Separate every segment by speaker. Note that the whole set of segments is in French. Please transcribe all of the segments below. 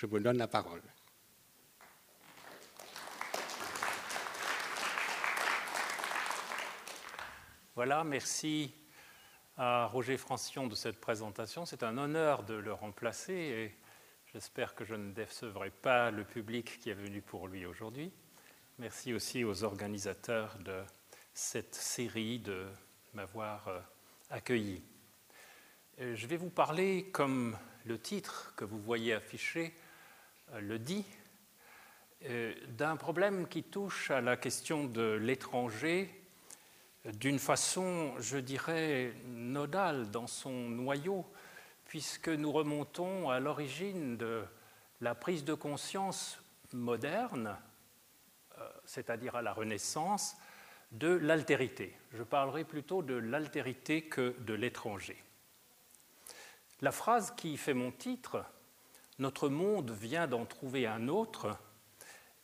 Speaker 1: Je vous donne la parole.
Speaker 2: Voilà, merci à Roger Francion de cette présentation. C'est un honneur de le remplacer et j'espère que je ne décevrai pas le public qui est venu pour lui aujourd'hui. Merci aussi aux organisateurs de cette série de m'avoir euh, accueilli. Euh, je vais vous parler, comme le titre que vous voyez affiché le dit, d'un problème qui touche à la question de l'étranger d'une façon, je dirais, nodale dans son noyau, puisque nous remontons à l'origine de la prise de conscience moderne, euh, c'est-à-dire à la Renaissance, de l'altérité. Je parlerai plutôt de l'altérité que de l'étranger. La phrase qui fait mon titre, Notre monde vient d'en trouver un autre,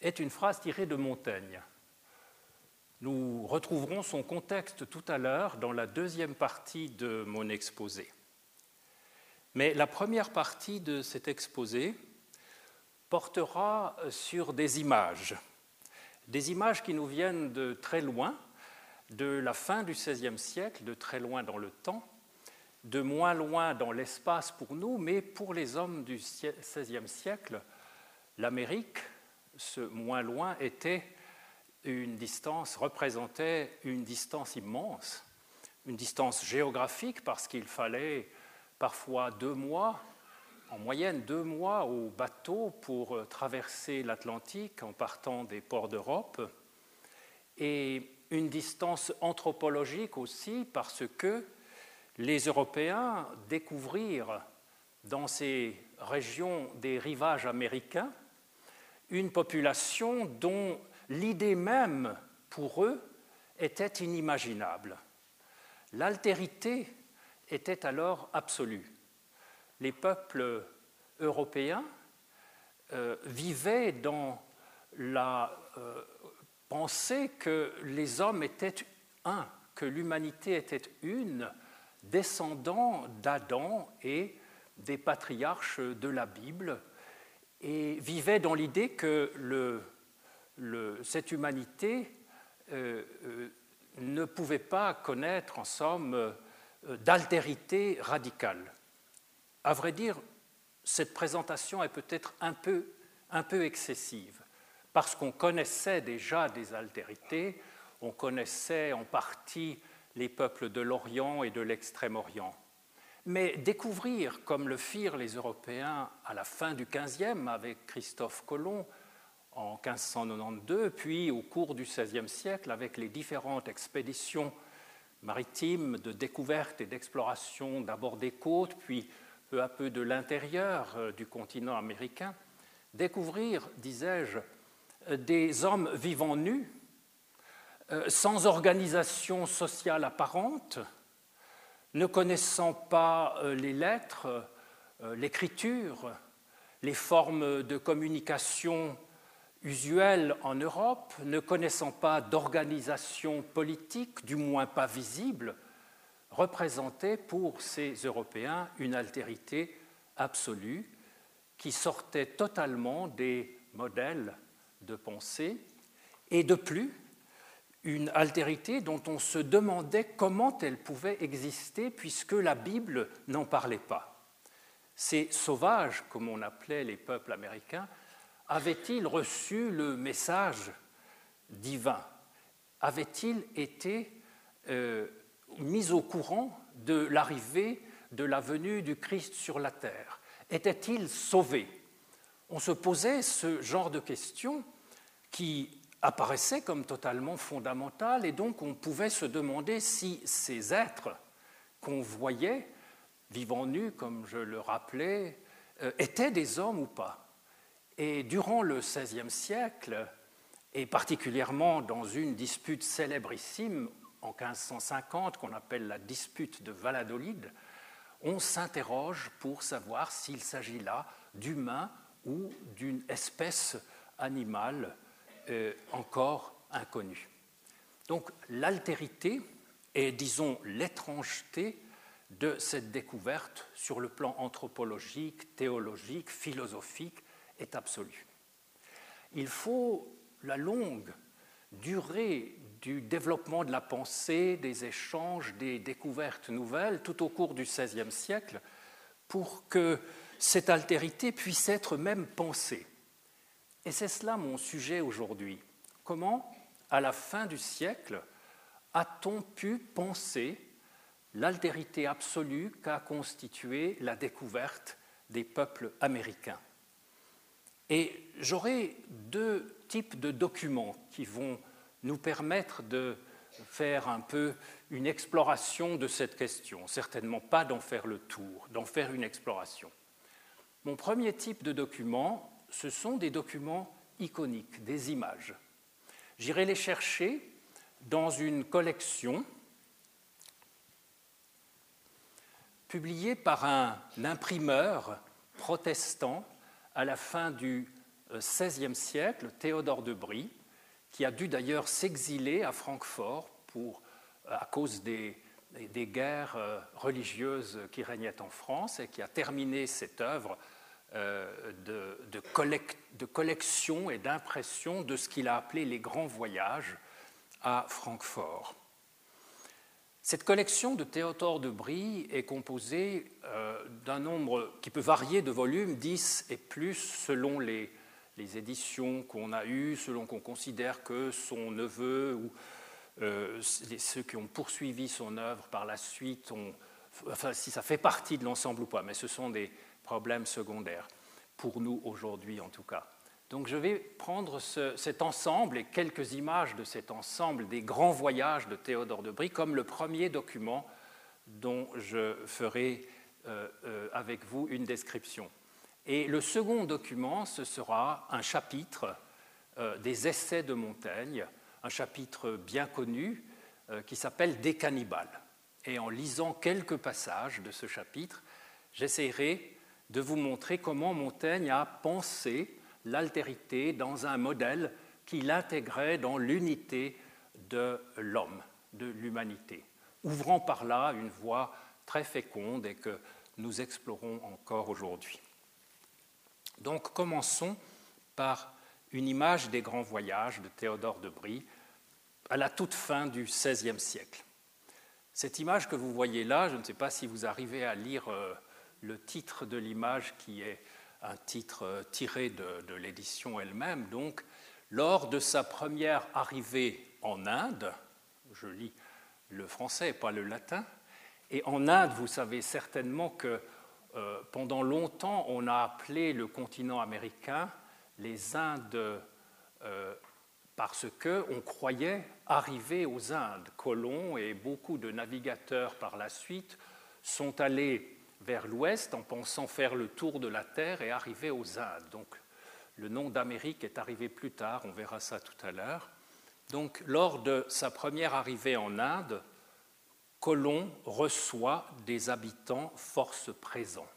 Speaker 2: est une phrase tirée de Montaigne. Nous retrouverons son contexte tout à l'heure dans la deuxième partie de mon exposé. Mais la première partie de cet exposé portera sur des images, des images qui nous viennent de très loin, de la fin du XVIe siècle, de très loin dans le temps, de moins loin dans l'espace pour nous, mais pour les hommes du XVIe siècle, l'Amérique, ce moins loin, était une distance représentait une distance immense, une distance géographique parce qu'il fallait parfois deux mois, en moyenne deux mois au bateau pour traverser l'Atlantique en partant des ports d'Europe, et une distance anthropologique aussi parce que les Européens découvrirent dans ces régions des rivages américains une population dont l'idée même pour eux était inimaginable. L'altérité était alors absolue. Les peuples européens euh, vivaient dans la euh, pensée que les hommes étaient un, que l'humanité était une, descendant d'Adam et des patriarches de la Bible, et vivaient dans l'idée que cette humanité euh, euh, ne pouvait pas connaître, en somme, euh, d'altérité radicale. À vrai dire, cette présentation est peut-être un peu, un peu excessive, parce qu'on connaissait déjà des altérités, on connaissait en partie les peuples de l'Orient et de l'Extrême-Orient. Mais découvrir, comme le firent les Européens à la fin du XVe avec Christophe Colomb, en 1592, puis au cours du XVIe siècle, avec les différentes expéditions maritimes de découverte et d'exploration d'abord des côtes, puis peu à peu de l'intérieur euh, du continent américain, découvrir, disais-je, euh, des hommes vivant nus, sans organisation sociale apparente, ne connaissant pas les lettres, l'écriture, les formes de communication usuel en Europe, ne connaissant pas d'organisation politique, du moins pas visible, représentait pour ces Européens une altérité absolue qui sortait totalement des modèles de pensée et de plus une altérité dont on se demandait comment elle pouvait exister puisque la Bible n'en parlait pas. Ces sauvages, comme on appelait les peuples américains, avait-il reçu le message divin? Avait-il été euh, mis au courant de l'arrivée, de la venue du Christ sur la terre? Était-il sauvé On se posait ce genre de questions qui apparaissaient comme totalement fondamentales et donc on pouvait se demander si ces êtres qu'on voyait, vivant nus comme je le rappelais, euh, étaient des hommes ou pas. Et durant le XVIe siècle, et particulièrement dans une dispute célébrissime en 1550 qu'on appelle la dispute de Valladolid, on s'interroge pour savoir s'il s'agit là d'humains ou d'une espèce animale euh, encore inconnue. Donc l'altérité et, disons, l'étrangeté de cette découverte sur le plan anthropologique, théologique, philosophique est absolue. Il faut la longue durée du développement de la pensée, des échanges, des découvertes nouvelles tout au cours du XVIe siècle pour que cette altérité puisse être même pensée. Et c'est cela mon sujet aujourd'hui. Comment, à la fin du siècle, a-t-on pu penser l'altérité absolue qu'a constituée la découverte des peuples américains? Et j'aurai deux types de documents qui vont nous permettre de faire un peu une exploration de cette question, certainement pas d'en faire le tour, d'en faire une exploration. Mon premier type de document, ce sont des documents iconiques, des images. J'irai les chercher dans une collection publiée par un imprimeur protestant à la fin du XVIe siècle, Théodore de Brie, qui a dû d'ailleurs s'exiler à Francfort pour, à cause des, des guerres euh, religieuses qui régnaient en France et qui a terminé cette œuvre euh, de, collection et d'impression de ce qu'il a appelé les grands voyages à Francfort. Cette collection de Théodore de Brie est composée euh, d'un nombre qui peut varier de volumes, 10 et plus, selon les, les éditions qu'on a eues, selon qu'on considère que son neveu ou euh, ceux qui ont poursuivi son œuvre par la suite ont, enfin si ça fait partie de l'ensemble ou pas, mais ce sont des, problème secondaire, pour nous aujourd'hui en tout cas. Donc je vais prendre cet ensemble et quelques images de cet ensemble des grands voyages de Théodore de Brie comme le premier document dont je ferai euh, euh, avec vous une description. Et le second document, ce sera un chapitre euh, des essais de Montaigne, un chapitre bien connu qui s'appelle Des cannibales. Et en lisant quelques passages de ce chapitre, j'essaierai de vous montrer comment Montaigne a pensé l'altérité dans un modèle qui l'intégrait dans l'unité de l'homme, de l'humanité, ouvrant par là une voie très féconde et que nous explorons encore aujourd'hui. Donc commençons par une image des grands voyages de Théodore de Brie à la toute fin du XVIe siècle. Cette image que vous voyez là, je ne sais pas si vous arrivez à lire euh, le titre de l'image qui est un titre euh, tiré de, l'édition elle-même. Donc, lors de sa première arrivée en Inde, je lis le français et pas le latin, et en Inde, vous savez certainement que euh, pendant longtemps, on a appelé le continent américain les Indes euh, parce qu'on croyait arriver aux Indes. Colomb et beaucoup de navigateurs par la suite sont allés vers l'ouest en pensant faire le tour de la Terre et arriver aux Indes. Donc le nom d'Amérique est arrivé plus tard, on verra ça tout à l'heure. Donc lors de sa première arrivée en Inde, Colomb reçoit des habitants force présents.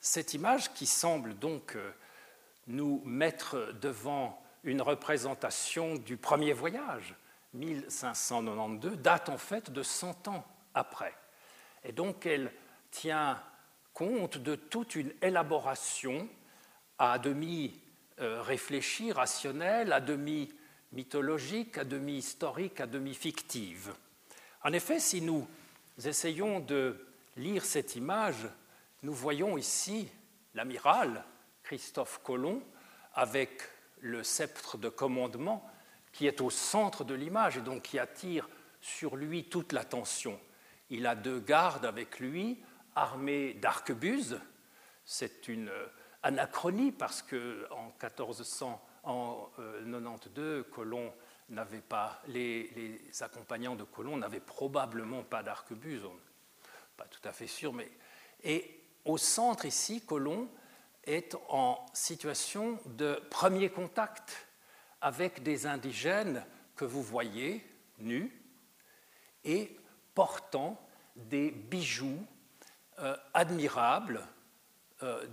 Speaker 2: Cette image qui semble donc euh, nous mettre devant une représentation du premier voyage, 1592, date en fait de 100 ans après. Et donc elle tient compte de toute une élaboration à demi euh, réfléchie, rationnelle, à demi mythologique, à demi historique, à demi fictive. En effet, si nous essayons de lire cette image, nous voyons ici l'amiral Christophe Colomb avec le sceptre de commandement qui est au centre de l'image et donc qui attire sur lui toute l'attention. Il a deux gardes avec lui, armée d'arquebuses. C'est une euh, anachronie parce que en 1492, Colomb n'avait pas, les, accompagnants de Colomb n'avaient probablement pas d'arquebuses, pas tout à fait sûr, et au centre ici, Colomb est en situation de premier contact avec des indigènes que vous voyez nus et portant des bijoux euh, admirable. Euh,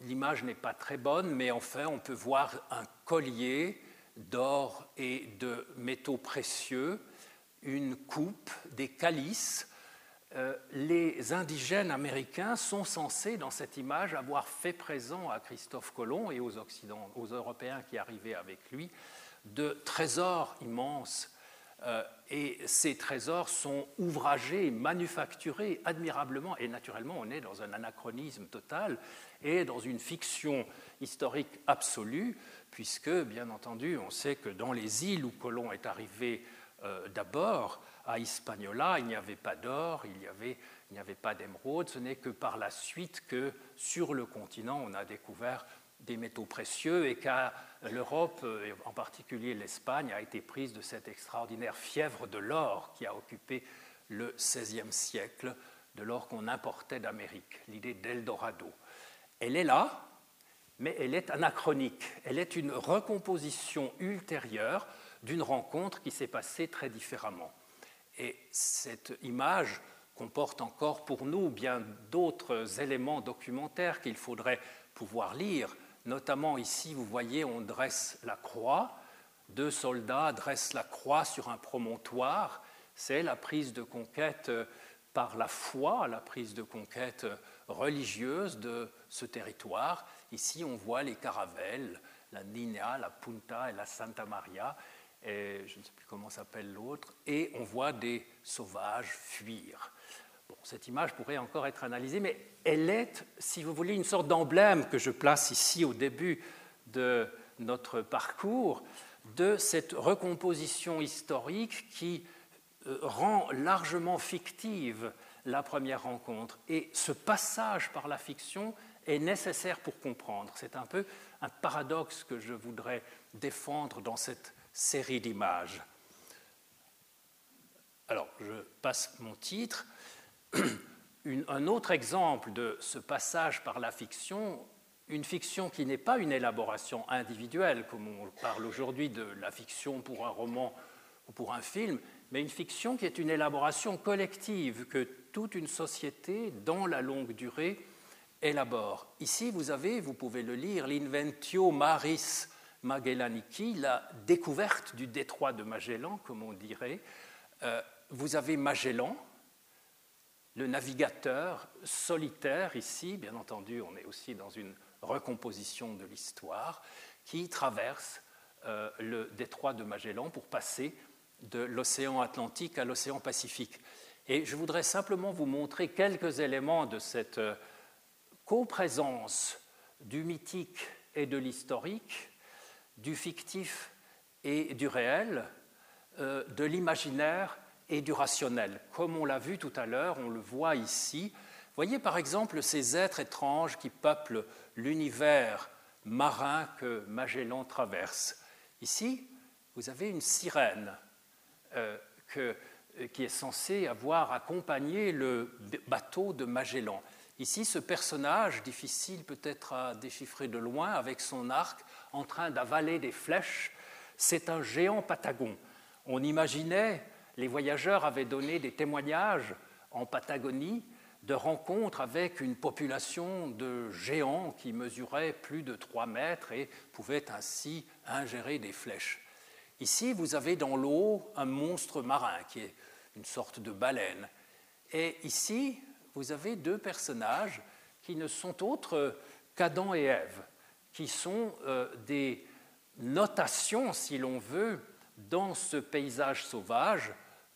Speaker 2: l'image n'est pas très bonne, mais enfin, on peut voir un collier d'or et de métaux précieux, une coupe, des calices, euh, les indigènes américains sont censés, dans cette image, avoir fait présent à Christophe Colomb et aux, Européens qui arrivaient avec lui de trésors immenses. Euh, et ces trésors sont ouvragés, manufacturés admirablement. Et naturellement, on est dans un anachronisme total et dans une fiction historique absolue, puisque, bien entendu, on sait que dans les îles où Colomb est arrivé euh, d'abord, à Hispaniola, il n'y avait pas d'or, il n'y avait, avait, pas d'émeraude. Ce n'est que par la suite que sur le continent, on a découvert des métaux précieux et qu'à l'Europe, en particulier l'Espagne, a été prise de cette extraordinaire fièvre de l'or qui a occupé le XVIe siècle, de l'or qu'on importait d'Amérique, l'idée d'Eldorado. Elle est là, mais elle est anachronique. Elle est une recomposition ultérieure d'une rencontre qui s'est passée très différemment. Et cette image comporte encore pour nous bien d'autres éléments documentaires qu'il faudrait pouvoir lire. Notamment ici, vous voyez, on dresse la croix. Deux soldats dressent la croix sur un promontoire. C'est la prise de conquête par la foi, la prise de conquête religieuse de ce territoire. Ici, on voit les caravelles, la Nina, la Punta et la Santa Maria, et je ne sais plus comment s'appelle l'autre, et on voit des sauvages fuir. Cette image pourrait encore être analysée, mais elle est, si vous voulez, une sorte d'emblème que je place ici au début de notre parcours de cette recomposition historique qui euh, rend largement fictive la première rencontre. Et ce passage par la fiction est nécessaire pour comprendre. C'est un peu un paradoxe que je voudrais défendre dans cette série d'images. Alors, je passe mon titre. un autre exemple de ce passage par la fiction, une fiction qui n'est pas une élaboration individuelle, comme on parle aujourd'hui de la fiction pour un roman ou pour un film, mais une fiction qui est une élaboration collective que toute une société, dans la longue durée, élabore. Ici, vous avez, vous pouvez le lire, l'Inventio Maris Magellaniki, la découverte du détroit de Magellan, comme on dirait. Euh, vous avez Magellan, le navigateur solitaire ici, bien entendu, on est aussi dans une recomposition de l'histoire, qui traverse euh, le détroit de Magellan pour passer de l'océan Atlantique à l'océan Pacifique. Et je voudrais simplement vous montrer quelques éléments de cette euh, coprésence du mythique et de l'historique du fictif et du réel, euh, de l'imaginaire et du rationnel. Comme on l'a vu tout à l'heure, on le voit ici. Voyez par exemple ces êtres étranges qui peuplent l'univers marin que Magellan traverse. Ici, vous avez une sirène euh, qui est censée avoir accompagné le bateau de Magellan. Ici, ce personnage, difficile peut-être à déchiffrer de loin, avec son arc, en train d'avaler des flèches, c'est un géant patagon. On imaginait, les voyageurs avaient donné des témoignages en Patagonie de rencontres avec une population de géants qui mesuraient plus de 3 mètres et pouvaient ainsi ingérer des flèches. Ici, vous avez dans l'eau un monstre marin qui est une sorte de baleine. Et ici, vous avez deux personnages qui ne sont autres qu'Adam et Ève qui sont euh, des notations, si l'on veut, dans ce paysage sauvage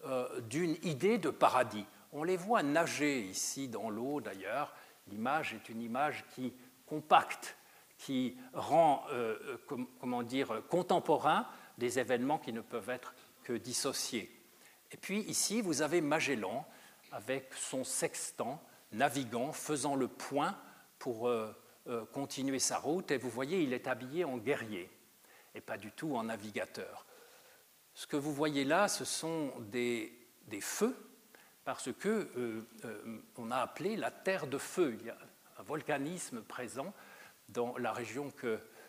Speaker 2: euh, d'une idée de paradis. On les voit nager ici dans l'eau d'ailleurs. L'image est une image qui compacte, qui rend, euh, comment dire, contemporain des événements qui ne peuvent être que dissociés. Et puis ici, vous avez Magellan avec son sextant, naviguant, faisant le point pour euh, continuer sa route et vous voyez, il est habillé en guerrier et pas du tout en navigateur. Ce que vous voyez là, ce sont des, feux parce que euh, euh, on a appelé la terre de feu. Il y a un volcanisme présent dans la région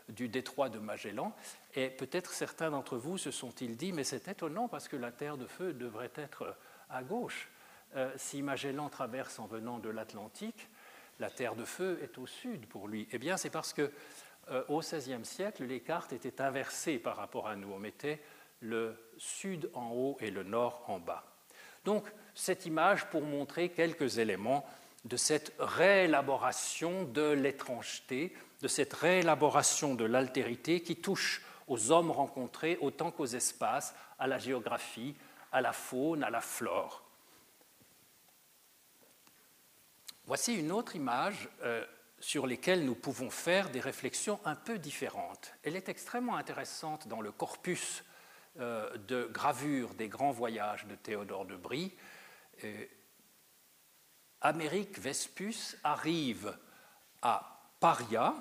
Speaker 2: du détroit de Magellan. Et peut-être certains d'entre vous se sont-ils dit, mais c'est étonnant parce que la terre de feu devrait être à gauche. si Magellan traverse en venant de l'Atlantique, la terre de feu est au sud pour lui. Eh bien, c'est parce que euh, au XVIe siècle, les cartes étaient inversées par rapport à nous. On mettait le sud en haut et le nord en bas. Donc, cette image pour montrer quelques éléments de cette réélaboration de l'étrangeté, de cette réélaboration de l'altérité qui touche aux hommes rencontrés autant qu'aux espaces, à la géographie, à la faune, à la flore. Voici une autre image euh, sur laquelle nous pouvons faire des réflexions un peu différentes. Elle est extrêmement intéressante dans le corpus de gravure des grands voyages de Théodore de Brie. Euh, Amérique Vespus arrive à Paria,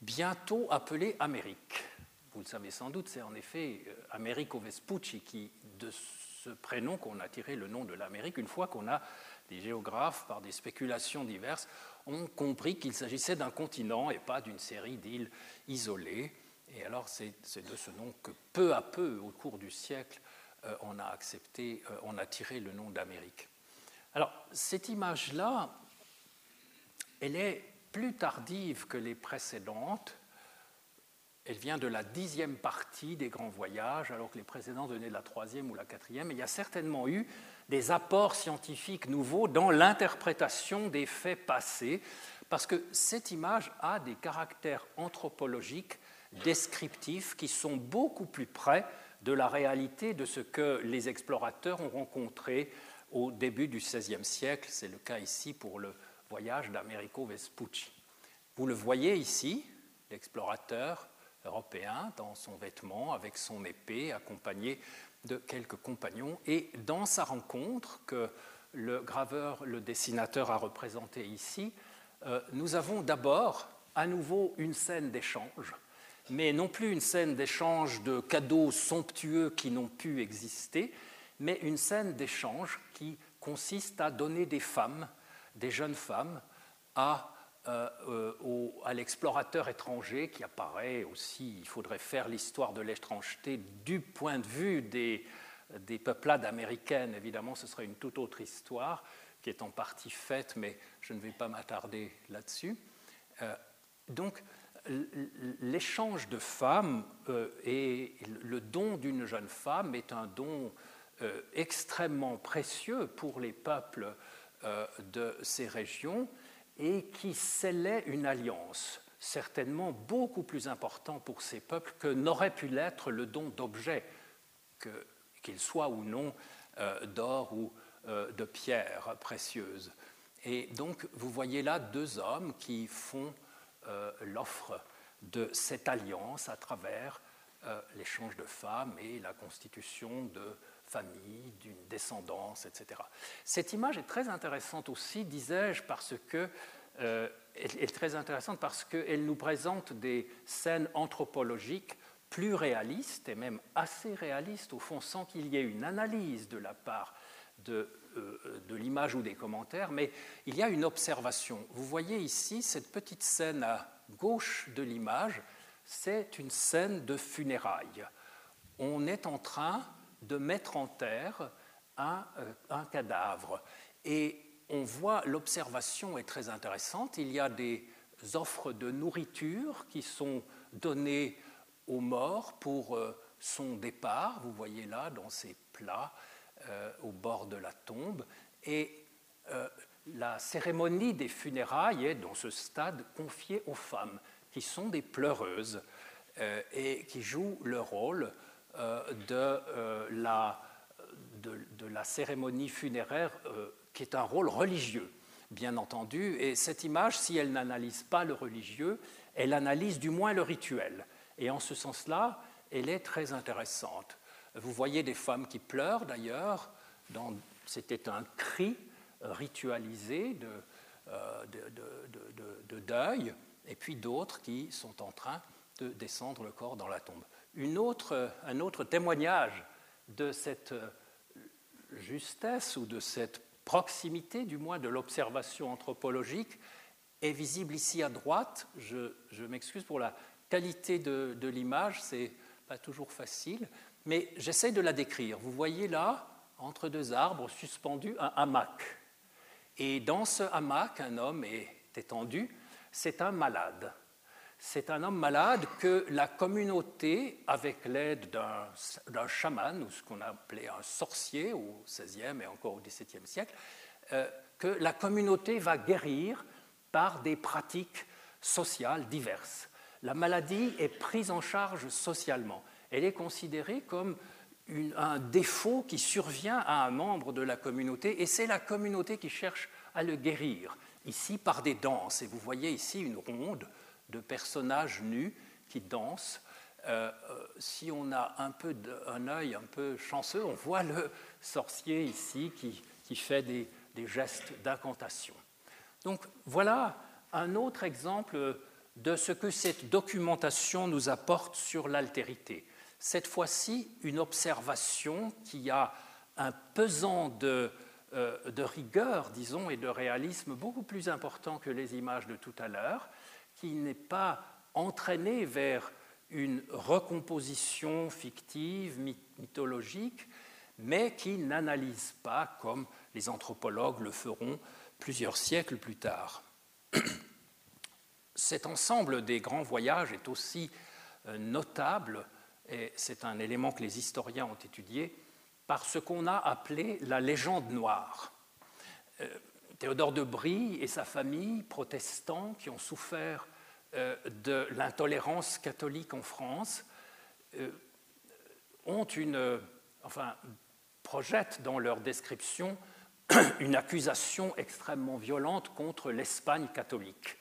Speaker 2: bientôt appelée Amérique. Vous le savez sans doute, c'est en effet euh, Americo Vespucci qui, de ce prénom qu'on a tiré le nom de l'Amérique, une fois qu'on a des géographes, par des spéculations diverses, ont compris qu'il s'agissait d'un continent et pas d'une série d'îles isolées. Et alors c'est de ce nom que peu à peu, au cours du siècle, euh, on a accepté, euh, on a tiré le nom d'Amérique. Alors cette image-là, elle est plus tardive que les précédentes. Elle vient de la dixième partie des grands voyages, alors que les précédentes venaient de la troisième ou la quatrième. il y a certainement eu des apports scientifiques nouveaux dans l'interprétation des faits passés, parce que cette image a des caractères anthropologiques descriptifs qui sont beaucoup plus près de la réalité de ce que les explorateurs ont rencontré au début du XVIe siècle. C'est le cas ici pour le voyage d'Americo Vespucci. Vous le voyez ici, l'explorateur européen dans son vêtement, avec son épée, accompagné de quelques compagnons. Et dans sa rencontre, que le graveur, le dessinateur a représenté ici, euh, nous avons d'abord à nouveau une scène d'échange, mais non plus une scène d'échange de cadeaux somptueux qui n'ont pu exister, mais une scène d'échange qui consiste à donner des femmes des jeunes femmes à, euh, euh, l'explorateur étranger qui apparaît aussi, il faudrait faire l'histoire de l'étrangeté du point de vue des, des peuplades américaines, évidemment ce serait une toute autre histoire qui est en partie faite, mais je ne vais pas m'attarder là-dessus. Euh, donc, l'échange de femmes et le don d'une jeune femme est un don extrêmement précieux pour les peuples euh, de ces régions et qui scellait une alliance certainement beaucoup plus important pour ces peuples que n'aurait pu l'être le don d'objets, qu'ils soient ou non euh, d'or ou euh, de pierres précieuses. Et donc, vous voyez là deux hommes qui font l'offre de cette alliance à travers l'échange de femmes et la constitution de famille, d'une descendance, etc. Cette image est très intéressante aussi, disais-je, parce que euh, est très intéressante parce qu'elle nous présente des scènes anthropologiques plus réalistes et même assez réalistes au fond, sans qu'il y ait une analyse de la part de, euh, de l'image ou des commentaires, mais il y a une observation. Vous voyez ici cette petite scène à gauche de l'image, c'est une scène de funérailles. On est en train de mettre en terre un, euh, cadavre. Et on voit, l'observation est très intéressante, il y a des offres de nourriture qui sont données aux morts pour euh, son départ, vous voyez là dans ces plats euh, au bord de la tombe, et la cérémonie des funérailles est dans ce stade confiée aux femmes, qui sont des pleureuses et qui jouent leur rôle euh, de, euh, la, de, la, cérémonie funéraire euh, qui est un rôle religieux, bien entendu. Et cette image, si elle n'analyse pas le religieux, elle analyse du moins le rituel. Et en ce sens-là, elle est très intéressante. Vous voyez des femmes qui pleurent d'ailleurs, c'était un cri ritualisé de, de, de, deuil, et puis d'autres qui sont en train de descendre le corps dans la tombe autre, un autre témoignage de cette justesse ou de cette proximité, du moins de l'observation anthropologique, est visible ici à droite. Je, m'excuse pour la qualité de, de l'image, c'est pas toujours facile, mais j'essaie de la décrire. Vous voyez là, entre deux arbres, suspendu un hamac. Et dans ce hamac, un homme est étendu, c'est un malade. c'est un homme malade que la communauté, avec l'aide d'un chaman, ou ce qu'on appelait un sorcier au XVIe et encore au XVIIe siècle, euh, que la communauté va guérir par des pratiques sociales diverses. La maladie est prise en charge socialement. Elle est considérée comme un défaut qui survient à un membre de la communauté et c'est la communauté qui cherche à le guérir, ici par des danses. Et vous voyez ici une ronde de personnages nus qui dansent. Euh, euh, si on a un, peu un œil un peu chanceux, on voit le sorcier ici qui, fait des, des gestes d'incantation. Donc voilà un autre exemple de ce que cette documentation nous apporte sur l'altérité. Cette fois-ci, une observation qui a un pesant de, euh, de, rigueur, disons, et de réalisme beaucoup plus important que les images de tout à l'heure, qui n'est pas entraîné vers une recomposition fictive, mythologique, mais qui n'analyse pas, comme les anthropologues le feront plusieurs siècles plus tard. Cet ensemble des grands voyages est aussi euh, notable, et c'est un élément que les historiens ont étudié, par ce qu'on a appelé la légende noire. Euh, Théodore de Brie et sa famille, protestants qui ont souffert euh, de l'intolérance catholique en France, ont une, enfin, projettent dans leur description une accusation extrêmement violente contre l'Espagne catholique.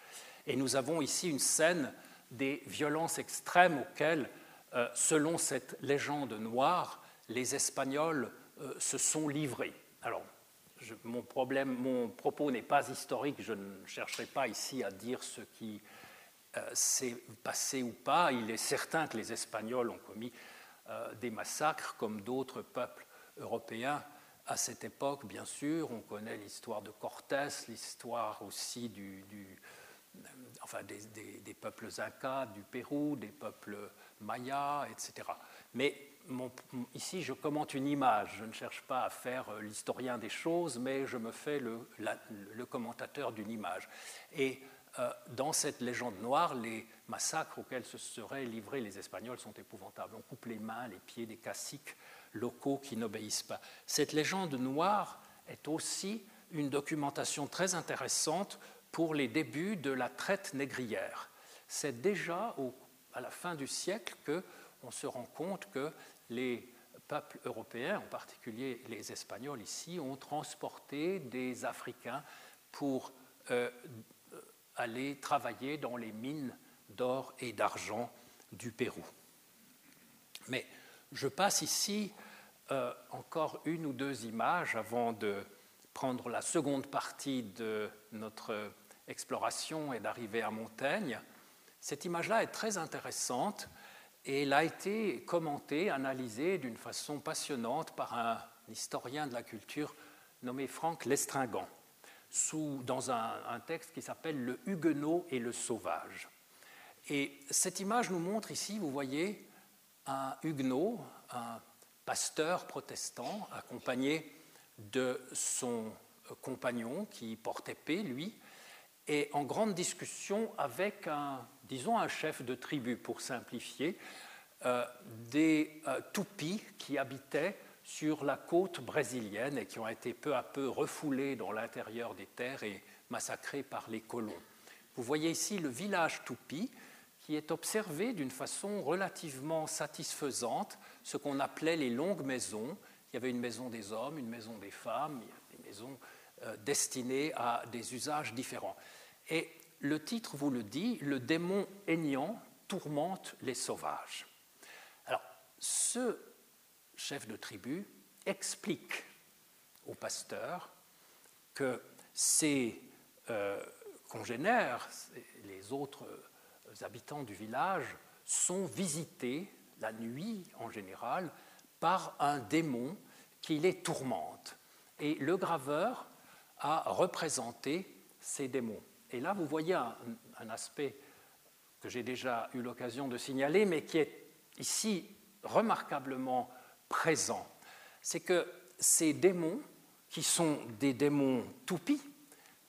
Speaker 2: Et nous avons ici une scène des violences extrêmes auxquelles, euh, selon cette légende noire, les Espagnols euh, se sont livrés. Alors, mon, problème, mon propos n'est pas historique, je ne chercherai pas ici à dire ce qui euh, s'est passé ou pas. Il est certain que les Espagnols ont commis des massacres comme d'autres peuples européens à cette époque, bien sûr. On connaît l'histoire de Cortés, l'histoire aussi du, enfin des, peuples incas du Pérou, des peuples mayas, etc. Mais ici, je commente une image. Je ne cherche pas à faire euh, l'historien des choses, mais je me fais le, commentateur d'une image. Et euh, dans cette légende noire, les massacres auxquels se seraient livrés les Espagnols sont épouvantables. On coupe les mains, les pieds des caciques locaux qui n'obéissent pas. Cette légende noire est aussi une documentation très intéressante pour les débuts de la traite négrière. C'est déjà à la fin du siècle qu'on se rend compte que les peuples européens, en particulier les Espagnols ici, ont transporté des Africains pour euh, aller travailler dans les mines d'or et d'argent du Pérou. Mais je passe ici euh, encore une ou deux images avant de prendre la seconde partie de notre exploration et d'arriver à Montaigne. Cette image-là est très intéressante et elle a été commentée, analysée d'une façon passionnante par un historien de la culture nommé Franck Lestringant, dans un texte qui s'appelle Le Huguenot et le Sauvage. Et cette image nous montre ici, vous voyez, un huguenot, un pasteur protestant, accompagné de son compagnon qui porte épée, lui, et en grande discussion avec un, disons, un chef de tribu, pour simplifier, euh, des euh, Tupis qui habitaient sur la côte brésilienne et qui ont été peu à peu refoulés dans l'intérieur des terres et massacrés par les colons. Vous voyez ici le village Tupi qui est observé d'une façon relativement satisfaisante, ce qu'on appelait les longues maisons. Il y avait une maison des hommes, une maison des femmes, des maisons euh, destinées à des usages différents. Et le titre vous le dit, le démon aignant tourmente les sauvages. Alors, ce chef de tribu explique au pasteur que ses euh, congénères, les autres habitants du village sont visités la nuit en général par un démon qui les tourmente. Et le graveur a représenté ces démons. Et là, vous voyez un, aspect que j'ai déjà eu l'occasion de signaler, mais qui est ici remarquablement présent. C'est que ces démons, qui sont des démons toupies,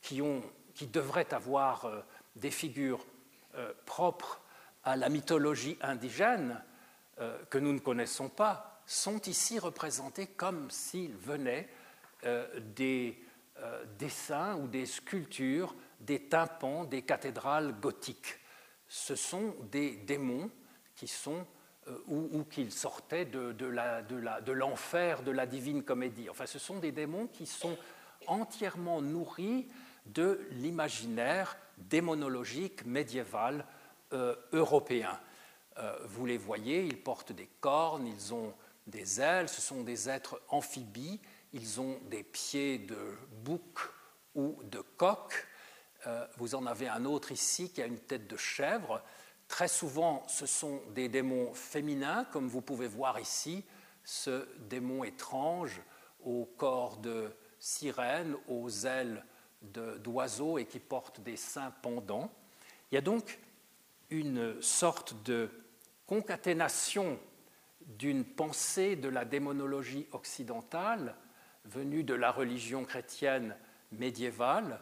Speaker 2: qui, ont, qui devraient avoir euh, des figures propres à la mythologie indigène que nous ne connaissons pas sont ici représentés comme s'ils venaient des dessins ou des sculptures des tympans des cathédrales gothiques. Ce sont des démons qui sont euh, ou, qu'ils sortaient de, l'enfer de, la divine comédie. Enfin, ce sont des démons qui sont entièrement nourris de l'imaginaire démonologique médiéval euh, européen. Euh, vous les voyez, ils portent des cornes, ils ont des ailes, ce sont des êtres amphibies, ils ont des pieds de bouc ou de coq. vous en avez un autre ici qui a une tête de chèvre. Très souvent, ce sont des démons féminins, comme vous pouvez voir ici, ce démon étrange au corps de sirène, aux ailes d'oiseau et qui porte des seins pendants. Il y a donc une sorte de concaténation d'une pensée de la démonologie occidentale venue de la religion chrétienne médiévale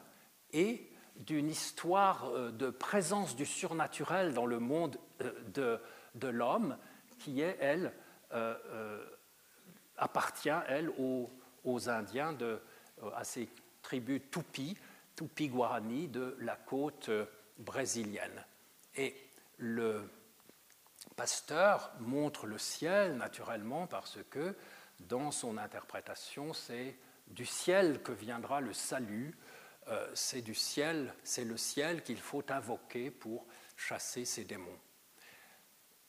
Speaker 2: et d'une histoire euh, de présence du surnaturel dans le monde euh, de, de l'homme qui est, elle, euh, appartient, elle, aux, Indiens, de, à ces tribus Tupi, Tupi Guarani de la côte brésilienne. Et le pasteur montre le ciel naturellement parce que dans son interprétation, c'est du ciel que viendra le salut, euh, c'est du ciel, c'est le ciel qu'il faut invoquer pour chasser ces démons.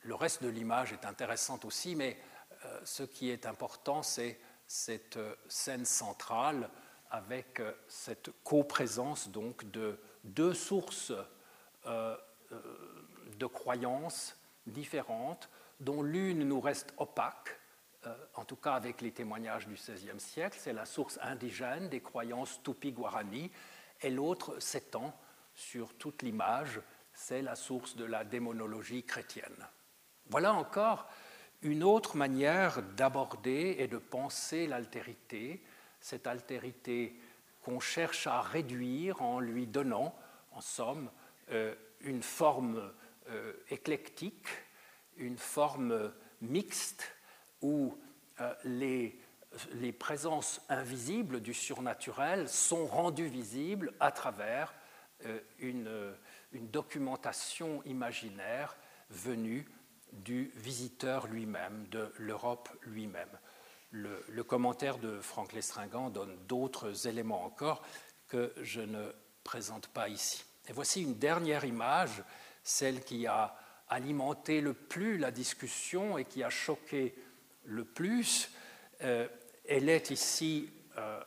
Speaker 2: Le reste de l'image est intéressant aussi, mais euh, ce qui est important, c'est cette euh, scène centrale avec cette coprésence donc de deux sources de croyances différentes, dont l'une nous reste opaque, en tout cas avec les témoignages du XVIe siècle, c'est la source indigène des croyances tupi-guarani, et l'autre s'étend sur toute l'image, c'est la source de la démonologie chrétienne. Voilà encore une autre manière d'aborder et de penser l'altérité, cette altérité qu'on cherche à réduire en lui donnant, en somme, euh, une forme euh, éclectique, une forme mixte où euh, les, présences invisibles du surnaturel sont rendues visibles à travers euh, une, une, documentation imaginaire venue du visiteur lui-même, de l'Europe lui-même. Le, le, commentaire de Franck Lestringant donne d'autres éléments encore que je ne présente pas ici. Et voici une dernière image, celle qui a alimenté le plus la discussion et qui a choqué le plus. Euh, elle est ici euh,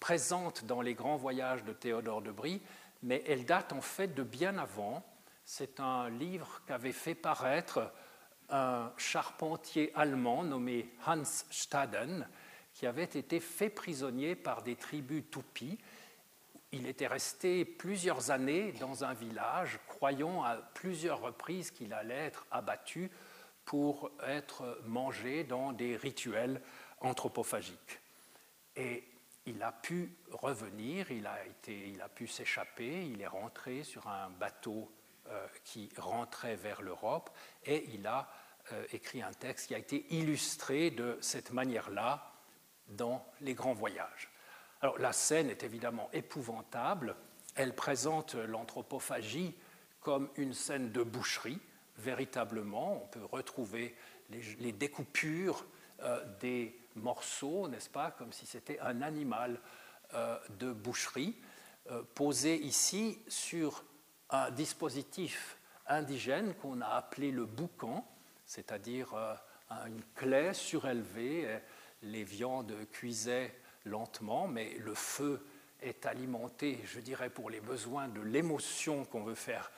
Speaker 2: présente dans les grands voyages de Théodore de Brie, mais elle date en fait de bien avant. C'est un livre qu'avait fait paraître un charpentier allemand nommé Hans Staden, qui avait été fait prisonnier par des tribus toupies. Il était resté plusieurs années dans un village, croyant à plusieurs reprises qu'il allait être abattu pour être mangé dans des rituels anthropophagiques. Et il a pu revenir, il a, été, il a pu s'échapper, il est rentré sur un bateau euh, qui rentrait vers l'Europe et il a euh, écrit un texte qui a été illustré de cette manière-là dans les grands voyages. Alors la scène est évidemment épouvantable, elle présente l'anthropophagie comme une scène de boucherie, véritablement. On peut retrouver les, découpures euh, des morceaux, n'est-ce pas, comme si c'était un animal euh, de boucherie, euh, posé ici sur un dispositif indigène qu'on a appelé le boucan, c'est-à-dire une clé surélevée. Les viandes cuisaient lentement, mais le feu est alimenté, je dirais, pour les besoins de l'émotion qu'on veut faire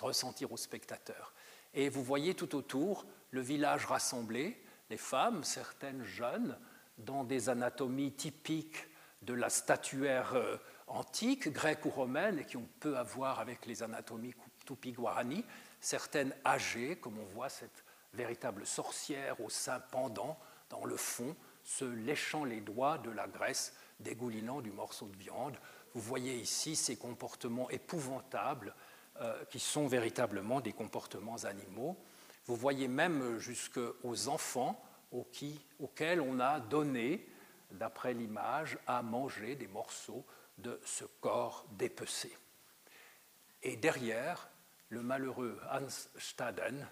Speaker 2: ressentir au spectateur. Et vous voyez tout autour le village rassemblé, les femmes, certaines jeunes, dans des anatomies typiques de la statuaire euh, antique, grecque ou romaine, et qui ont peu à voir avec les anatomies tupi-guarani, certaines âgées, comme on voit cette véritable sorcière au sein pendant dans le fond, se léchant les doigts de la graisse dégoulinant du morceau de viande. Vous voyez ici ces comportements épouvantables euh, qui sont véritablement des comportements animaux. Vous voyez même jusqu'aux enfants auxquels on a donné, d'après l'image, à manger des morceaux de ce corps dépecé. Et derrière, le malheureux Hans Staden,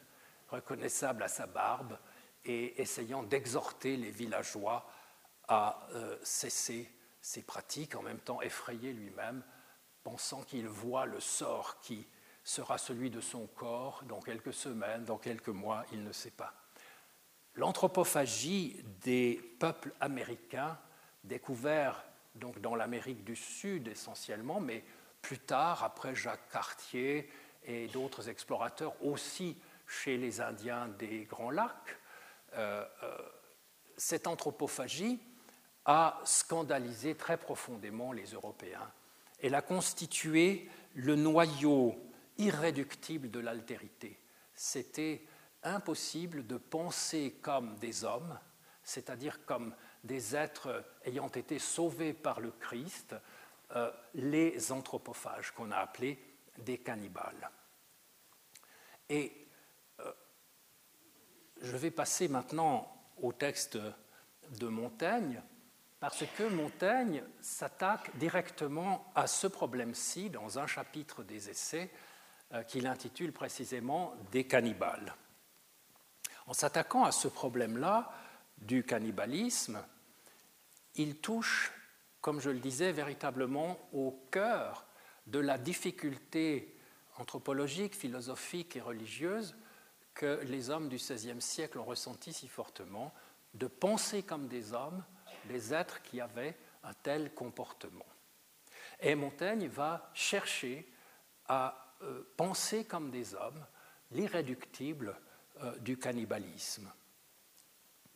Speaker 2: reconnaissable à sa barbe et essayant d'exhorter les villageois à euh, cesser ces pratiques, en même temps effrayé lui-même, pensant qu'il voit le sort qui sera celui de son corps dans quelques semaines, dans quelques mois, il ne sait pas. L'anthropophagie des peuples américains, découverts donc dans l'Amérique du Sud essentiellement, mais plus tard, après Jacques Cartier et d'autres explorateurs, aussi chez les Indiens des Grands Lacs, euh, euh, cette anthropophagie a scandalisé très profondément les Européens. Elle a constitué le noyau irréductible de l'altérité. C'était impossible de penser comme des hommes, c'est-à-dire comme des êtres ayant été sauvés par le Christ, euh, les anthropophages qu'on a appelés des cannibales. Et euh, je vais passer maintenant au texte de Montaigne, parce que Montaigne s'attaque directement à ce problème-ci dans un chapitre des essais qu'il intitule précisément Des cannibales. En s'attaquant à ce problème-là du cannibalisme, il touche, comme je le disais, véritablement au cœur de la difficulté anthropologique, philosophique et religieuse que les hommes du XVIe siècle ont ressenti si fortement, de penser comme des hommes les êtres qui avaient un tel comportement. Et Montaigne va chercher à euh, penser comme des hommes l'irréductible euh, du cannibalisme.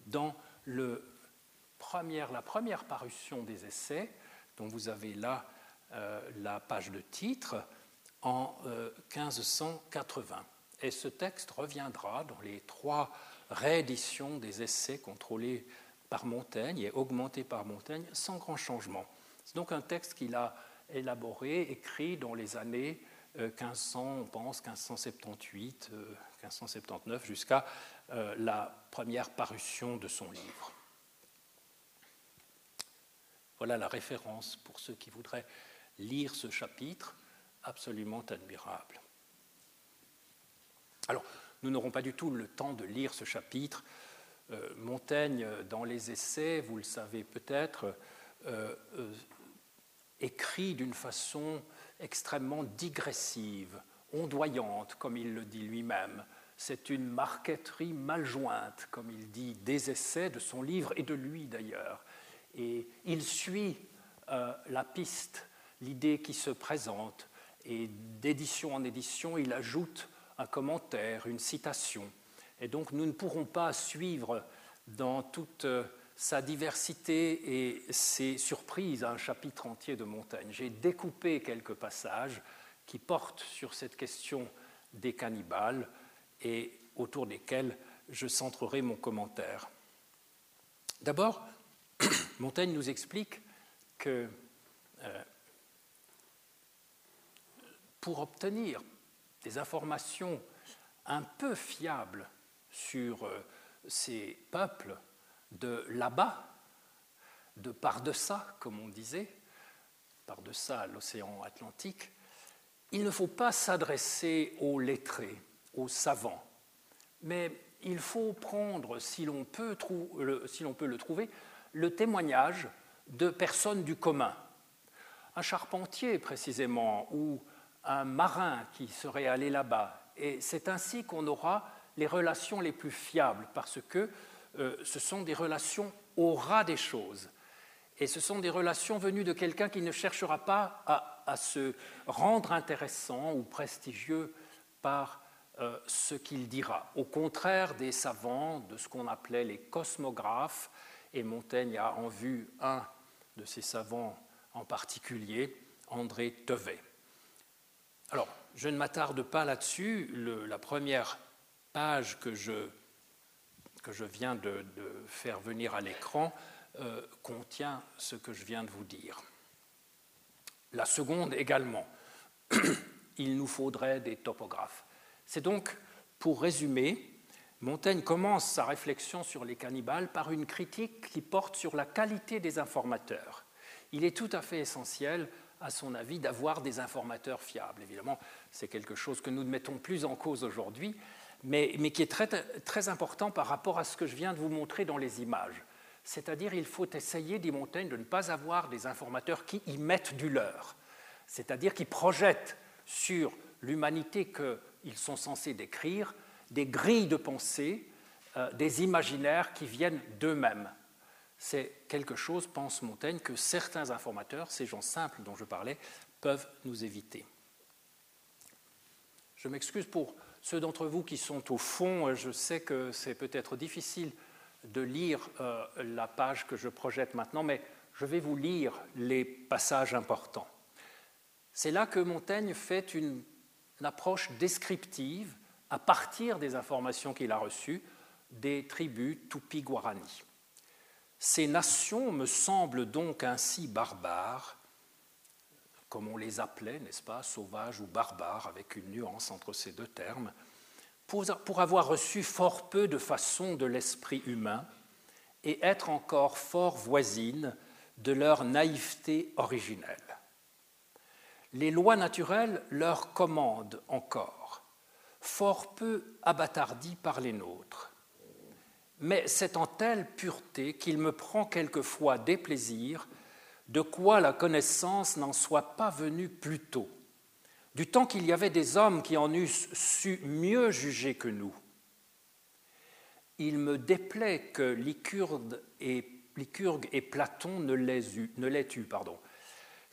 Speaker 2: Dans la première parution des essais, dont vous avez là euh, la page de titre, en 1580. Et ce texte reviendra dans les trois rééditions des essais contrôlés par Montaigne et augmentés par Montaigne sans grand changement. C'est donc un texte qu'il a élaboré, écrit dans les années 1500, euh, on pense 1578, 1579, euh, jusqu'à euh, la première parution de son livre. Voilà la référence pour ceux qui voudraient lire ce chapitre absolument admirable. Alors, nous n'aurons pas du tout le temps de lire ce chapitre. Montaigne, dans les essais, vous le savez peut-être, écrit d'une façon extrêmement digressive, ondoyante, comme il le dit lui-même. C'est une marqueterie mal jointe, comme il dit, des essais de son livre et de lui d'ailleurs. Et il suit euh, la piste, l'idée qui se présente, et d'édition en édition, il ajoute un commentaire, une citation. Et donc nous ne pourrons pas suivre dans toute euh, sa diversité et ses surprises à un chapitre entier de Montaigne. J'ai découpé quelques passages qui portent sur cette question des cannibales et autour desquels je centrerai mon commentaire. D'abord, Montaigne nous explique que euh, pour obtenir des informations un peu fiables sur euh, ces peuples, de là-bas, de par-deçà, comme on disait, par-deçà l'océan Atlantique, il ne faut pas s'adresser aux lettrés, aux savants, mais il faut prendre, si l'on peut, si peut, le trouver, le témoignage de personnes du commun. Un charpentier, précisément, ou un marin qui serait allé là-bas. Et c'est ainsi qu'on aura les relations les plus fiables, parce que euh, ce sont des relations au ras des choses. Et ce sont des relations venues de quelqu'un qui ne cherchera pas à, se rendre intéressant ou prestigieux par euh, ce qu'il dira. Au contraire des savants, de ce qu'on appelait les cosmographes, et Montaigne a en vue un de ces savants en particulier, André Tevet. Alors, je ne m'attarde pas là-dessus. La première page que je que je viens de, faire venir à l'écran euh, contient ce que je viens de vous dire. La seconde également. il nous faudrait des topographes. C'est donc, pour résumer, Montaigne commence sa réflexion sur les cannibales par une critique qui porte sur la qualité des informateurs. Il est tout à fait essentiel, à son avis, d'avoir des informateurs fiables. Évidemment, c'est quelque chose que nous ne mettons plus en cause aujourd'hui, mais, qui est très, important par rapport à ce que je viens de vous montrer dans les images. C'est-à-dire, il faut essayer, dit Montaigne, de ne pas avoir des informateurs qui y mettent du leur, c'est-à-dire qui projettent sur l'humanité qu'ils sont censés décrire des grilles de pensée, euh, des imaginaires qui viennent d'eux-mêmes. C'est quelque chose, pense Montaigne, que certains informateurs, ces gens simples dont je parlais, peuvent nous éviter. Je m'excuse pour ceux d'entre vous qui sont au fond. Je sais que c'est peut-être difficile de lire euh, la page que je projette maintenant, mais je vais vous lire les passages importants. C'est là que Montaigne fait une approche descriptive à partir des informations qu'il a reçues des tribus Tupi-Guarani. Ces nations me semblent donc ainsi barbares, comme on les appelait, n'est-ce pas, sauvages ou barbares, avec une nuance entre ces deux termes, pour, avoir reçu fort peu de façons de l'esprit humain et être encore fort voisines de leur naïveté originelle. Les lois naturelles leur commandent encore fort peu abattardis par les nôtres. Mais c'est en telle pureté qu'il me prend quelquefois déplaisir de quoi la connaissance n'en soit pas venue plus tôt, du temps qu'il y avait des hommes qui en eussent su mieux juger que nous. Il me déplaît que Lycurgue et, Platon ne l'aient eu,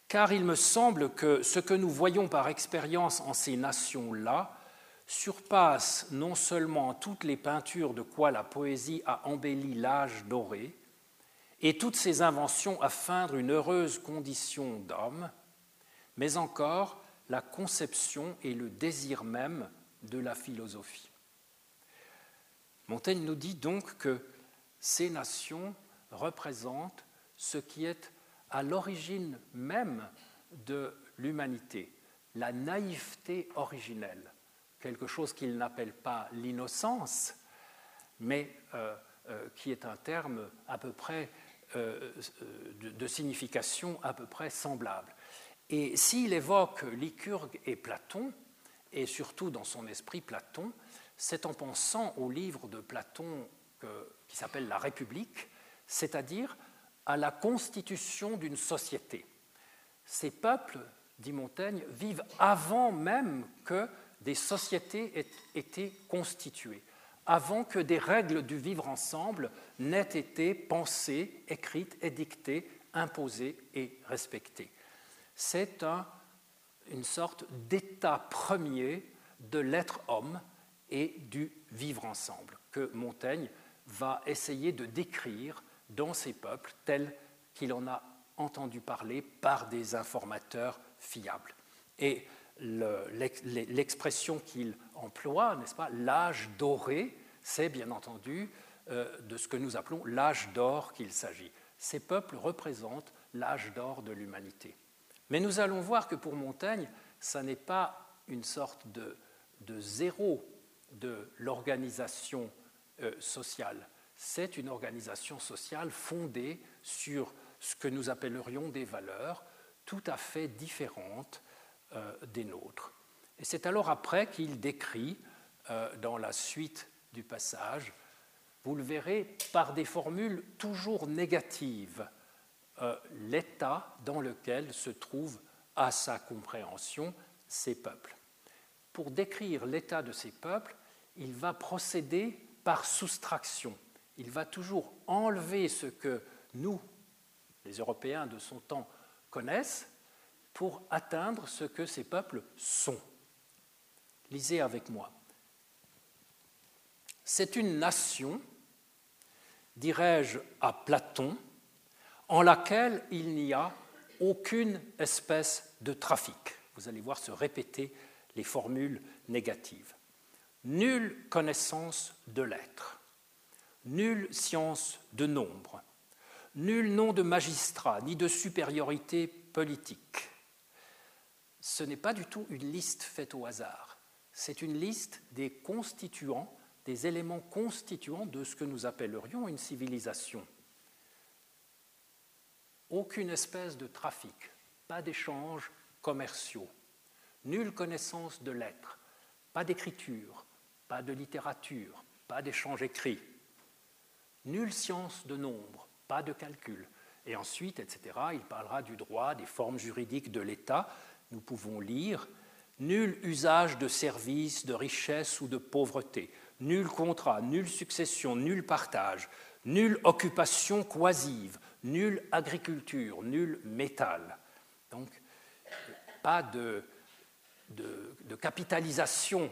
Speaker 2: car il me semble que ce que nous voyons par expérience en ces nations-là surpasse non seulement toutes les peintures de quoi la poésie a embelli l'âge doré, et toutes ses inventions à feindre une heureuse condition d'homme, mais encore la conception et le désir même de la philosophie. Montaigne nous dit donc que ces nations représentent ce qui est à l'origine même de l'humanité, la naïveté originelle, quelque chose qu'il n'appelle pas l'innocence, mais euh, euh, qui est un terme à peu près euh, de, signification à peu près semblable. Et s'il évoque Lycurgue et Platon, et surtout dans son esprit Platon, c'est en pensant au livre de Platon qui s'appelle La République, c'est-à-dire à la constitution d'une société. Ces peuples, dit Montaigne, vivent avant même que des sociétés aient été constituées, avant que des règles du vivre ensemble n'aient été pensées, écrites, édictées, imposées et respectées. C'est une sorte d'état premier de l'être homme et du vivre ensemble que Montaigne va essayer de décrire dans ces peuples tels qu'il en a entendu parler par des informateurs fiables. Et l'expression qu'il emploie, n'est-ce pas, l'âge doré, c'est bien entendu euh, de ce que nous appelons l'âge d'or qu'il s'agit. Ces peuples représentent l'âge d'or de l'humanité. Mais nous allons voir que pour Montaigne, ça n'est pas une sorte de, zéro de l'organisation euh, sociale. C'est une organisation sociale fondée sur ce que nous appellerions des valeurs tout à fait différentes euh, des nôtres. Et c'est alors après qu'il décrit, euh, dans la suite du passage, vous le verrez, par des formules toujours négatives, euh, l'état dans lequel se trouvent, à sa compréhension, ces peuples. Pour décrire l'état de ces peuples, il va procéder par soustraction. Il va toujours enlever ce que nous, les Européens de son temps, connaissent, pour atteindre ce que ces peuples sont. Lisez avec moi. C'est une nation, dirais-je à Platon, en laquelle il n'y a aucune espèce de trafic. Vous allez voir se répéter les formules négatives. Nulle connaissance de l'être, nulle science de nombre, nul nom de magistrat ni de supériorité politique, ce n'est pas du tout une liste faite au hasard. C'est une liste des constituants, des éléments constituants de ce que nous appellerions une civilisation. Aucune espèce de trafic, pas d'échanges commerciaux, nulle connaissance de lettres, pas d'écriture, pas de littérature, pas d'échange écrit, nulle science de nombre, pas de calcul. Et ensuite, etc., il parlera du droit, des formes juridiques de l'État. Nous pouvons lire Nul usage de service, de richesse ou de pauvreté, nul contrat, nulle succession, nul partage, nulle occupation coisive, nulle agriculture, nul métal. Donc, pas de, capitalisation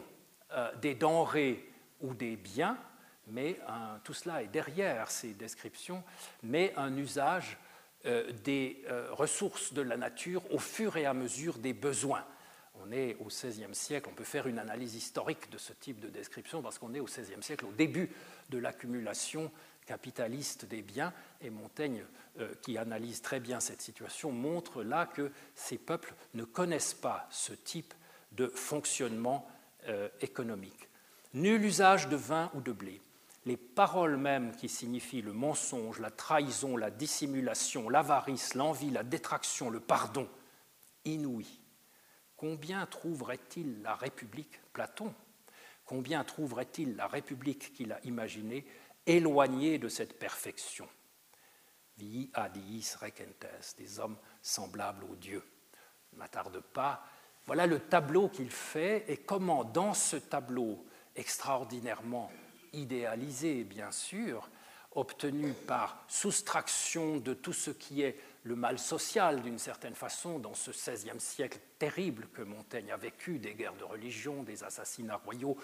Speaker 2: euh, des denrées ou des biens, mais tout cela est derrière ces descriptions, mais un usage des euh, ressources de la nature au fur et à mesure des besoins. On est au XVIe siècle, on peut faire une analyse historique de ce type de description parce qu'on est au XVIe siècle, au début de l'accumulation capitaliste des biens, et Montaigne, euh, qui analyse très bien cette situation, montre là que ces peuples ne connaissent pas ce type de fonctionnement économique. Nul usage de vin ou de blé, les paroles mêmes qui signifient le mensonge, la trahison, la dissimulation, l'avarice, l'envie, la détraction, le pardon, inouïs. Combien trouverait-il la République, Platon, combien trouverait-il la République qu'il a imaginée éloignée de cette perfection? Vi adiis recentes, des hommes semblables aux dieux. Ne m'attarde pas. Voilà le tableau qu'il fait et comment dans ce tableau extraordinairement idéalisé, bien sûr, obtenu par soustraction de tout ce qui est le mal social, d'une certaine façon, dans ce XVIe siècle terrible que Montaigne a vécu, des guerres de religion, des assassinats royaux,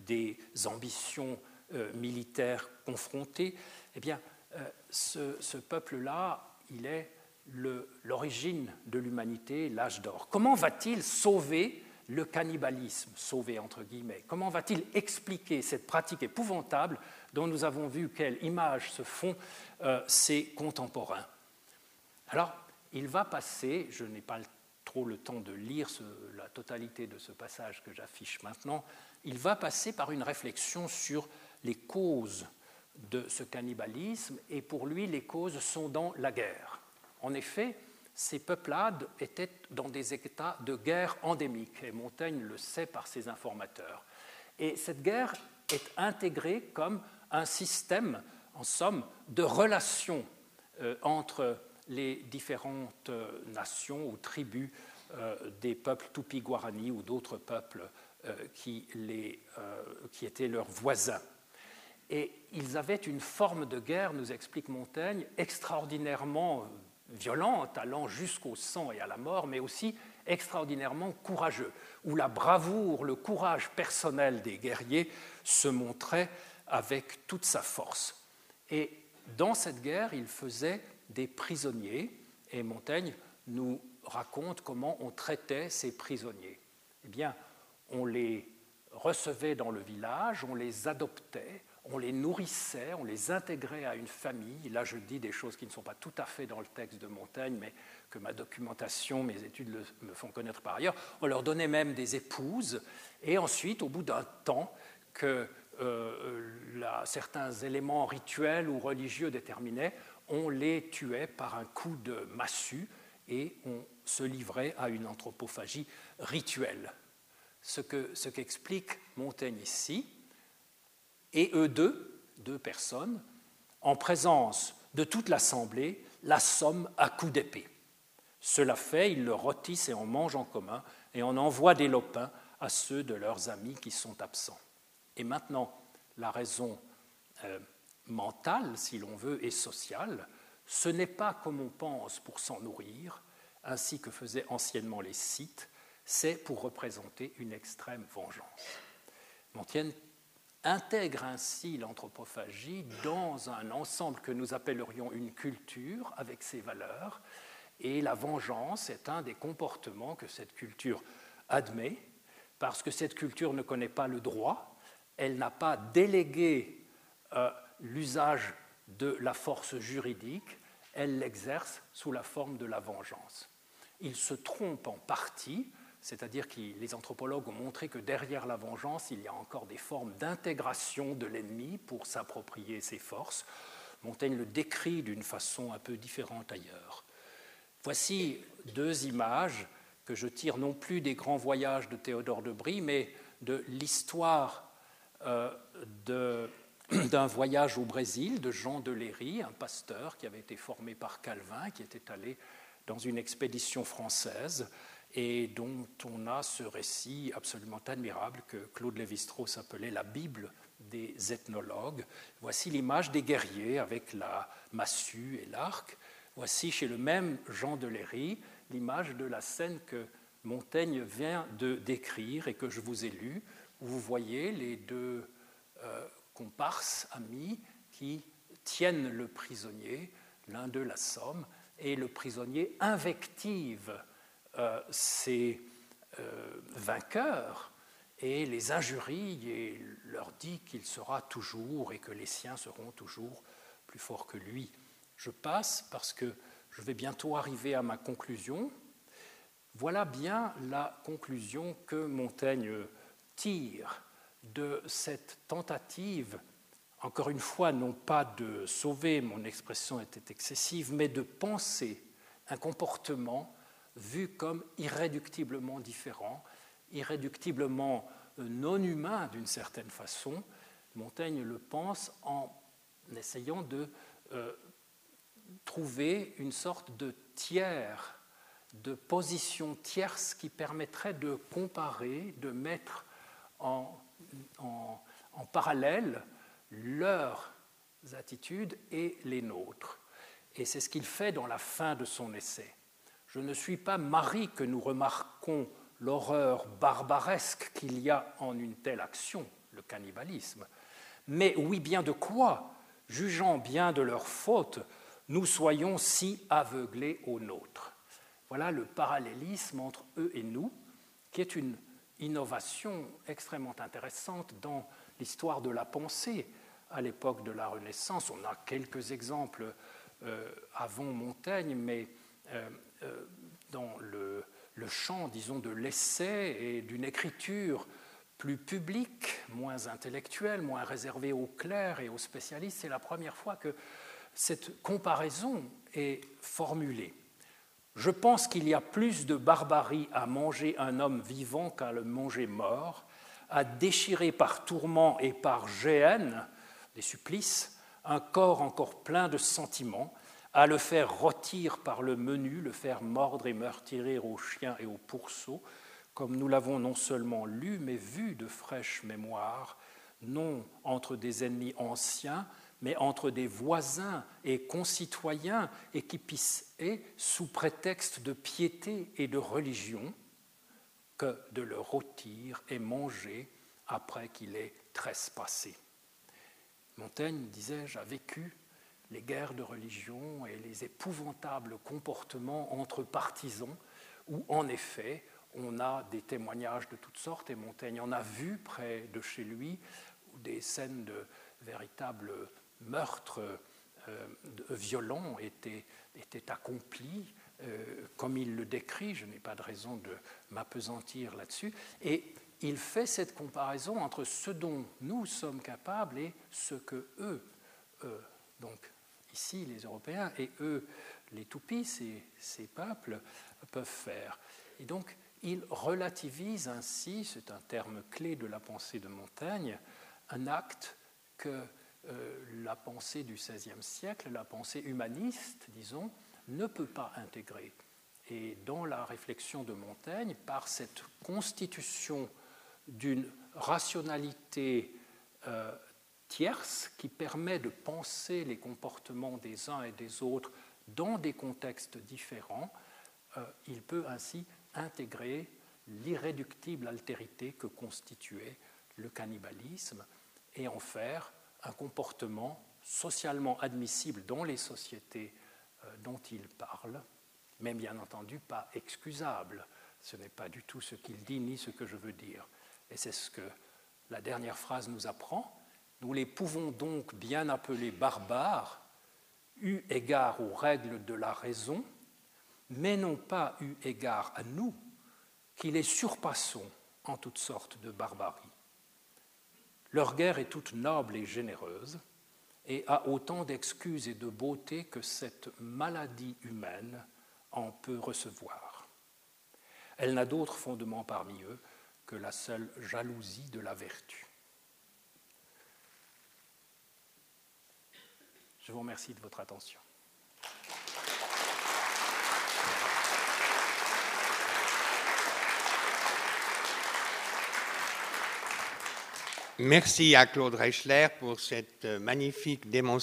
Speaker 2: des ambitions euh, militaires confrontées, eh bien, euh, ce, ce peuple-là, il est l'origine de l'humanité, l'âge d'or. Comment va-t-il sauver le cannibalisme sauvé, entre guillemets Comment va-t-il expliquer cette pratique épouvantable dont nous avons vu quelle image se font euh, ses contemporains? Alors, il va passer, je n'ai pas trop le temps de lire la totalité de ce passage que j'affiche maintenant, il va passer par une réflexion sur les causes de ce cannibalisme, et pour lui, les causes sont dans la guerre. En effet, ces peuplades étaient dans des états de guerre endémique, et Montaigne le sait par ses informateurs. Et cette guerre est intégrée comme un système, en somme, de relations euh, entre les différentes euh, nations ou tribus euh, des peuples Tupi-Guarani ou d'autres peuples qui, qui étaient leurs voisins. Et ils avaient une forme de guerre, nous explique Montaigne, extraordinairement violente, allant jusqu'au sang et à la mort, mais aussi extraordinairement courageux, où la bravoure, le courage personnel des guerriers se montrait avec toute sa force. Et dans cette guerre, il faisait des prisonniers, et Montaigne nous raconte comment on traitait ces prisonniers. Eh bien, on les recevait dans le village, on les adoptait, on les nourrissait, on les intégrait à une famille. Là, je dis des choses qui ne sont pas tout à fait dans le texte de Montaigne, mais que ma documentation, mes études me font connaître par ailleurs. On leur donnait même des épouses, et ensuite, au bout d'un temps, que euh, certains éléments rituels ou religieux déterminaient, on les tuait par un coup de massue et on se livrait à une anthropophagie rituelle. Ce qu'explique ce Montaigne ici, et eux deux, deux personnes, en présence de toute l'assemblée, la somme à coups d'épée. Cela fait, ils le rôtissent et en mangent en commun, et on envoie des lopins à ceux de leurs amis qui sont absents. Et maintenant, la raison euh, mentale, si l'on veut, et sociale, ce n'est pas comme on pense pour s'en nourrir, ainsi que faisaient anciennement les Scythes, c'est pour représenter une extrême vengeance. Montaigne intègre ainsi l'anthropophagie dans un ensemble que nous appellerions une culture avec ses valeurs, et la vengeance est un des comportements que cette culture admet, parce que cette culture ne connaît pas le droit, elle n'a pas délégué euh, l'usage de la force juridique, elle l'exerce sous la forme de la vengeance. Il se trompe en partie, c'est-à-dire que les anthropologues ont montré que derrière la vengeance, il y a encore des formes d'intégration de l'ennemi pour s'approprier ses forces. Montaigne le décrit d'une façon un peu différente ailleurs. Voici deux images que je tire non plus des grands voyages de Théodore de Brie, mais de l'histoire euh, d'un voyage au Brésil de Jean de Léry, un pasteur qui avait été formé par Calvin, qui était allé dans une expédition française et dont on a ce récit absolument admirable que Claude Lévi-Strauss appelait la Bible des ethnologues. Voici l'image des guerriers avec la massue et l'arc. Voici chez le même Jean de Léry l'image de la scène que Montaigne vient de décrire et que je vous ai lue, où vous voyez les deux euh, comparses amis qui tiennent le prisonnier, l'un d'eux la somme, et le prisonnier invective euh, ses euh, vainqueurs et les injurie et leur dit qu'il sera toujours et que les siens seront toujours plus forts que lui. Je passe parce que je vais bientôt arriver à ma conclusion. Voilà bien la conclusion que Montaigne tire de cette tentative, encore une fois, non pas de sauver, mon expression était excessive, mais de penser un comportement vu comme irréductiblement différent, irréductiblement euh, non humain d'une certaine façon. Montaigne le pense en essayant de euh, trouver une sorte de tiers, de position tierce qui permettrait de comparer, de mettre en parallèle leurs attitudes et les nôtres. Et c'est ce qu'il fait dans la fin de son essai. Je ne suis pas Marie que nous remarquons l'horreur barbaresque qu'il y a en une telle action, le cannibalisme, mais oui bien de quoi, jugeant bien de leur faute, nous soyons si aveuglés aux nôtres. Voilà le parallélisme entre eux et nous, qui est une innovation extrêmement intéressante dans l'histoire de la pensée à l'époque de la Renaissance. On a quelques exemples euh, avant Montaigne, mais euh, dans le, champ, disons, de l'essai et d'une écriture plus publique, moins intellectuelle, moins réservée aux clercs et aux spécialistes, c'est la première fois que cette comparaison est formulée. Je pense qu'il y a plus de barbarie à manger un homme vivant qu'à le manger mort, à déchirer par tourment et par géhenne, des supplices, un corps encore plein de sentiments, à le faire rôtir par le menu, le faire mordre et meurtrier aux chiens et aux pourceaux, comme nous l'avons non seulement lu, mais vu de fraîche mémoire, non entre des ennemis anciens, mais entre des voisins et concitoyens, et qui et sous prétexte de piété et de religion, que de le rôtir et manger après qu'il ait trespassé. Montaigne, disais-je, a vécu les guerres de religion et les épouvantables comportements entre partisans, où en effet on a des témoignages de toutes sortes, et Montaigne en a vu près de chez lui des scènes de véritables meurtres euh, violents étaient, étaient accomplis, euh, comme il le décrit, je n'ai pas de raison de m'apesantir là-dessus, et il fait cette comparaison entre ce dont nous sommes capables et ce que eux, eux donc ici les Européens, et eux, les Tupis, ces, ces peuples, peuvent faire. Et donc, il relativise ainsi, c'est un terme clé de la pensée de Montaigne, un acte que euh, la pensée du XVIe siècle, la pensée humaniste, disons, ne peut pas intégrer. Et dans la réflexion de Montaigne, par cette constitution d'une rationalité euh, tierce qui permet de penser les comportements des uns et des autres dans des contextes différents, euh, il peut ainsi intégrer l'irréductible altérité que constituait le cannibalisme et en faire un comportement socialement admissible dans les sociétés euh, dont il parle, mais bien entendu pas excusable. Ce n'est pas du tout ce qu'il dit ni ce que je veux dire. Et c'est ce que la dernière phrase nous apprend. Nous les pouvons donc bien appeler barbares, eu égard aux règles de la raison, mais non pas eu égard à nous, qui les surpassons en toutes sortes de barbarie. Leur guerre est toute noble et généreuse et a autant d'excuses et de beauté que cette maladie humaine en peut recevoir. Elle n'a d'autre fondement parmi eux que la seule jalousie de la vertu. Je vous remercie de votre attention.
Speaker 1: Merci à Claude Reichler pour cette magnifique démonstration.